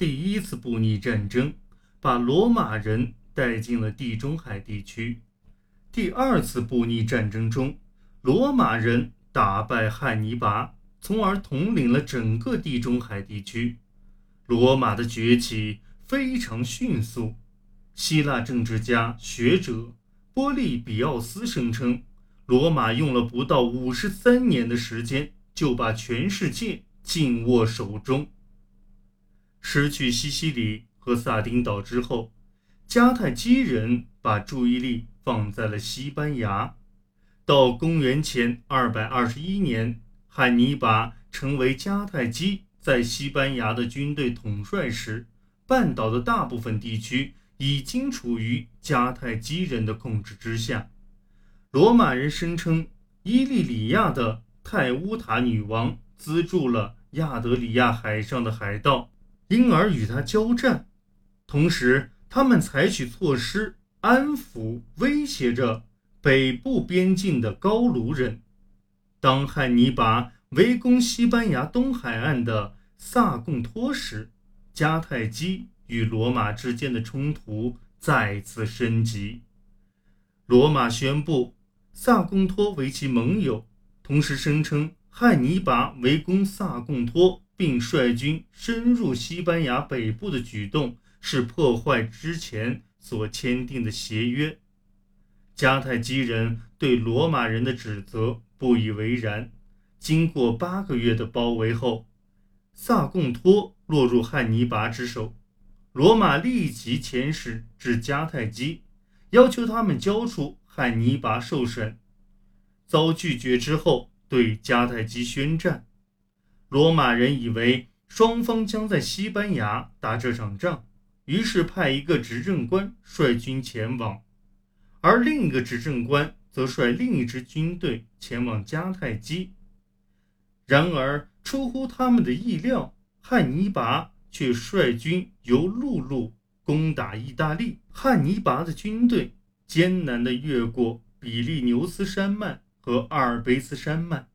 第一次布匿战争把罗马人带进了地中海地区。第二次布匿战争中，罗马人打败汉尼拔，从而统领了整个地中海地区。罗马的崛起非常迅速。希腊政治家学者波利比奥斯声称，罗马用了不到五十三年的时间就把全世界紧握手中。失去西西里和萨丁岛之后，迦太基人把注意力放在了西班牙。到公元前二百二十一年，汉尼拔成为迦太基。在西班牙的军队统帅时，半岛的大部分地区已经处于迦太基人的控制之下。罗马人声称，伊利里亚的泰乌塔女王资助了亚德里亚海上的海盗，因而与他交战。同时，他们采取措施安抚、威胁着北部边境的高卢人。当汉尼拔。围攻西班牙东海岸的萨贡托时，迦太基与罗马之间的冲突再次升级。罗马宣布萨贡托为其盟友，同时声称汉尼拔围攻萨贡托并率军深入西班牙北部的举动是破坏之前所签订的协约。迦太基人对罗马人的指责不以为然。经过八个月的包围后，萨贡托落入汉尼拔之手。罗马立即遣使至迦太基，要求他们交出汉尼拔受审。遭拒绝之后，对迦太基宣战。罗马人以为双方将在西班牙打这场仗，于是派一个执政官率军前往，而另一个执政官则率另一支军队前往迦太基。然而，出乎他们的意料，汉尼拔却率军由陆路攻打意大利。汉尼拔的军队艰难地越过比利牛斯山脉和阿尔卑斯山脉，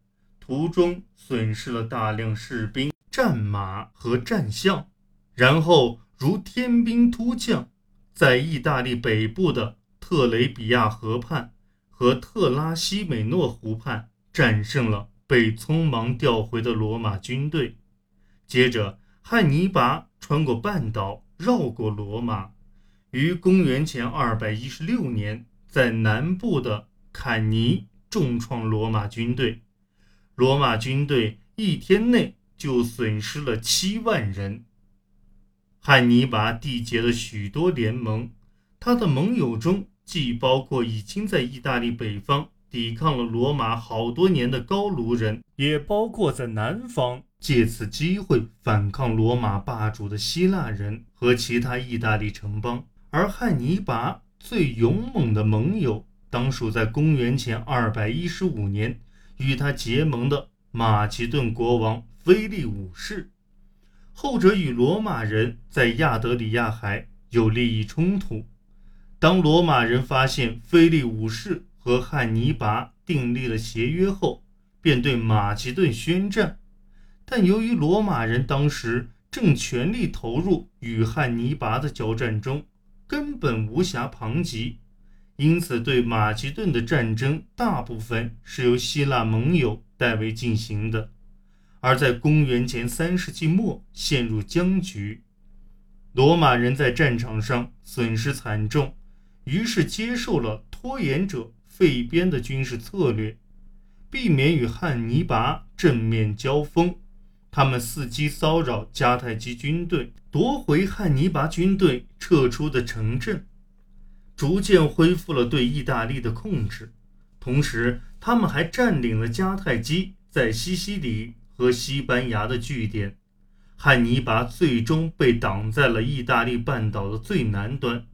途中损失了大量士兵、战马和战象，然后如天兵突降，在意大利北部的特雷比亚河畔和特拉西美诺湖畔战胜了。被匆忙调回的罗马军队，接着汉尼拔穿过半岛，绕过罗马，于公元前二百一十六年在南部的坎尼重创罗马军队。罗马军队一天内就损失了七万人。汉尼拔缔结了许多联盟，他的盟友中既包括已经在意大利北方。抵抗了罗马好多年的高卢人，也包括在南方借此机会反抗罗马霸主的希腊人和其他意大利城邦。而汉尼拔最勇猛的盟友，当属在公元前二百一十五年与他结盟的马其顿国王菲利五世。后者与罗马人在亚德里亚海有利益冲突。当罗马人发现菲利五世，和汉尼拔订立了协约后，便对马其顿宣战。但由于罗马人当时正全力投入与汉尼拔的交战中，根本无暇旁及，因此对马其顿的战争大部分是由希腊盟友代为进行的。而在公元前三世纪末陷入僵局，罗马人在战场上损失惨重，于是接受了拖延者。费边的军事策略，避免与汉尼拔正面交锋。他们伺机骚扰迦太基军队，夺回汉尼拔军队撤出的城镇，逐渐恢复了对意大利的控制。同时，他们还占领了迦太基在西西里和西班牙的据点。汉尼拔最终被挡在了意大利半岛的最南端。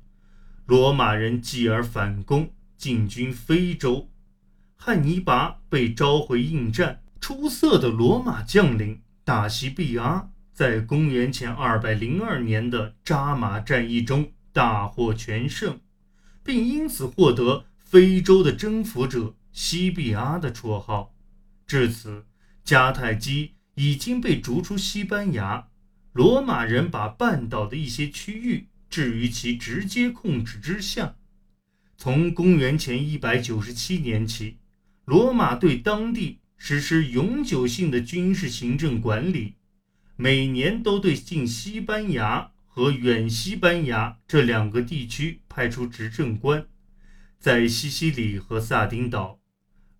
罗马人继而反攻。进军非洲，汉尼拔被召回应战。出色的罗马将领大西庇阿在公元前202年的扎马战役中大获全胜，并因此获得非洲的征服者西庇阿的绰号。至此，迦太基已经被逐出西班牙。罗马人把半岛的一些区域置于其直接控制之下。从公元前一百九十七年起，罗马对当地实施永久性的军事行政管理，每年都对近西班牙和远西班牙这两个地区派出执政官。在西西里和萨丁岛，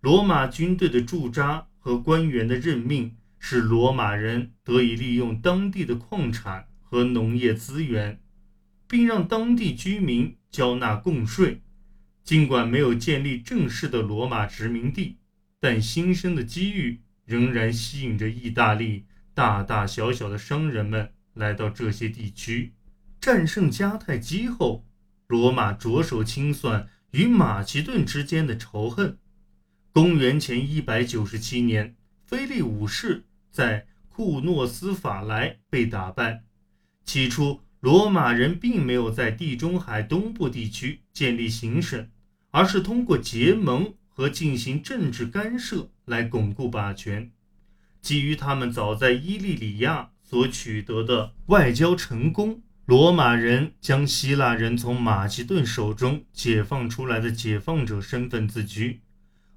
罗马军队的驻扎和官员的任命，使罗马人得以利用当地的矿产和农业资源，并让当地居民交纳贡税。尽管没有建立正式的罗马殖民地，但新生的机遇仍然吸引着意大利大大小小的商人们来到这些地区。战胜迦太基后，罗马着手清算与马其顿之间的仇恨。公元前一百九十七年，腓力五世在库诺斯法莱被打败。起初，罗马人并没有在地中海东部地区建立行省。而是通过结盟和进行政治干涉来巩固霸权。基于他们早在伊利里亚所取得的外交成功，罗马人将希腊人从马其顿手中解放出来的解放者身份自居。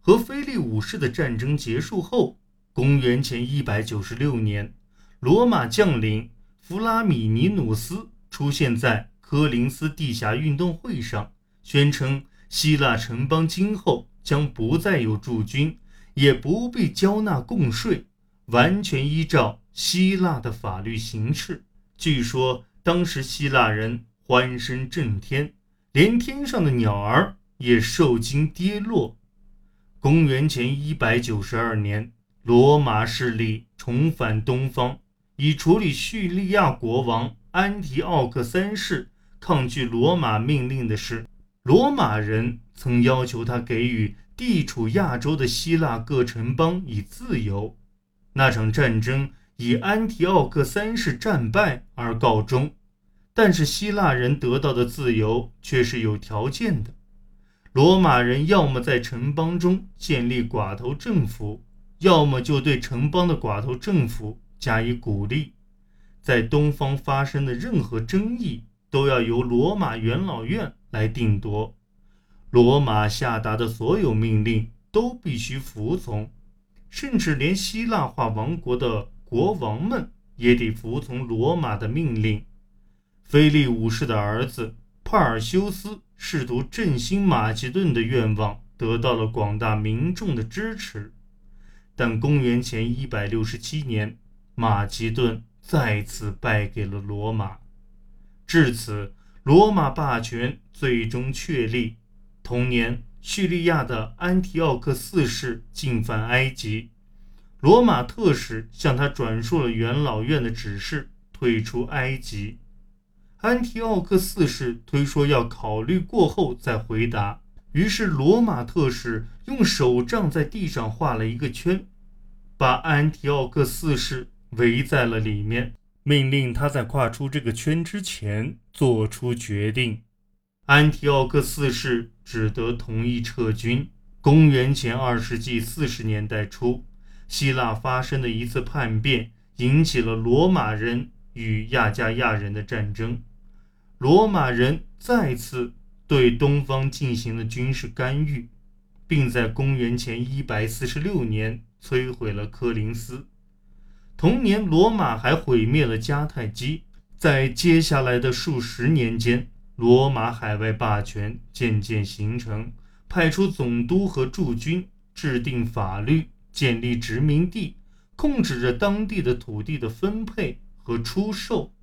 和菲利五世的战争结束后，公元前一百九十六年，罗马将领弗拉米尼努斯出现在科林斯地下运动会上，宣称。希腊城邦今后将不再有驻军，也不必交纳贡税，完全依照希腊的法律形式。据说当时希腊人欢声震天，连天上的鸟儿也受惊跌落。公元前一百九十二年，罗马势力重返东方，以处理叙利亚国王安提奥克三世抗拒罗马命令的事。罗马人曾要求他给予地处亚洲的希腊各城邦以自由。那场战争以安提奥克三世战败而告终，但是希腊人得到的自由却是有条件的：罗马人要么在城邦中建立寡头政府，要么就对城邦的寡头政府加以鼓励。在东方发生的任何争议，都要由罗马元老院。来定夺，罗马下达的所有命令都必须服从，甚至连希腊化王国的国王们也得服从罗马的命令。菲利五世的儿子帕尔修斯试图振兴马其顿的愿望得到了广大民众的支持，但公元前一百六十七年，马其顿再次败给了罗马，至此。罗马霸权最终确立。同年，叙利亚的安提奥克四世进犯埃及，罗马特使向他转述了元老院的指示，退出埃及。安提奥克四世推说要考虑过后再回答，于是罗马特使用手杖在地上画了一个圈，把安提奥克四世围在了里面。命令他在跨出这个圈之前做出决定。安提奥克四世只得同意撤军。公元前二世纪四十年代初，希腊发生的一次叛变引起了罗马人与亚加亚人的战争。罗马人再次对东方进行了军事干预，并在公元前一百四十六年摧毁了科林斯。同年，罗马还毁灭了迦太基。在接下来的数十年间，罗马海外霸权渐渐形成，派出总督和驻军，制定法律，建立殖民地，控制着当地的土地的分配和出售。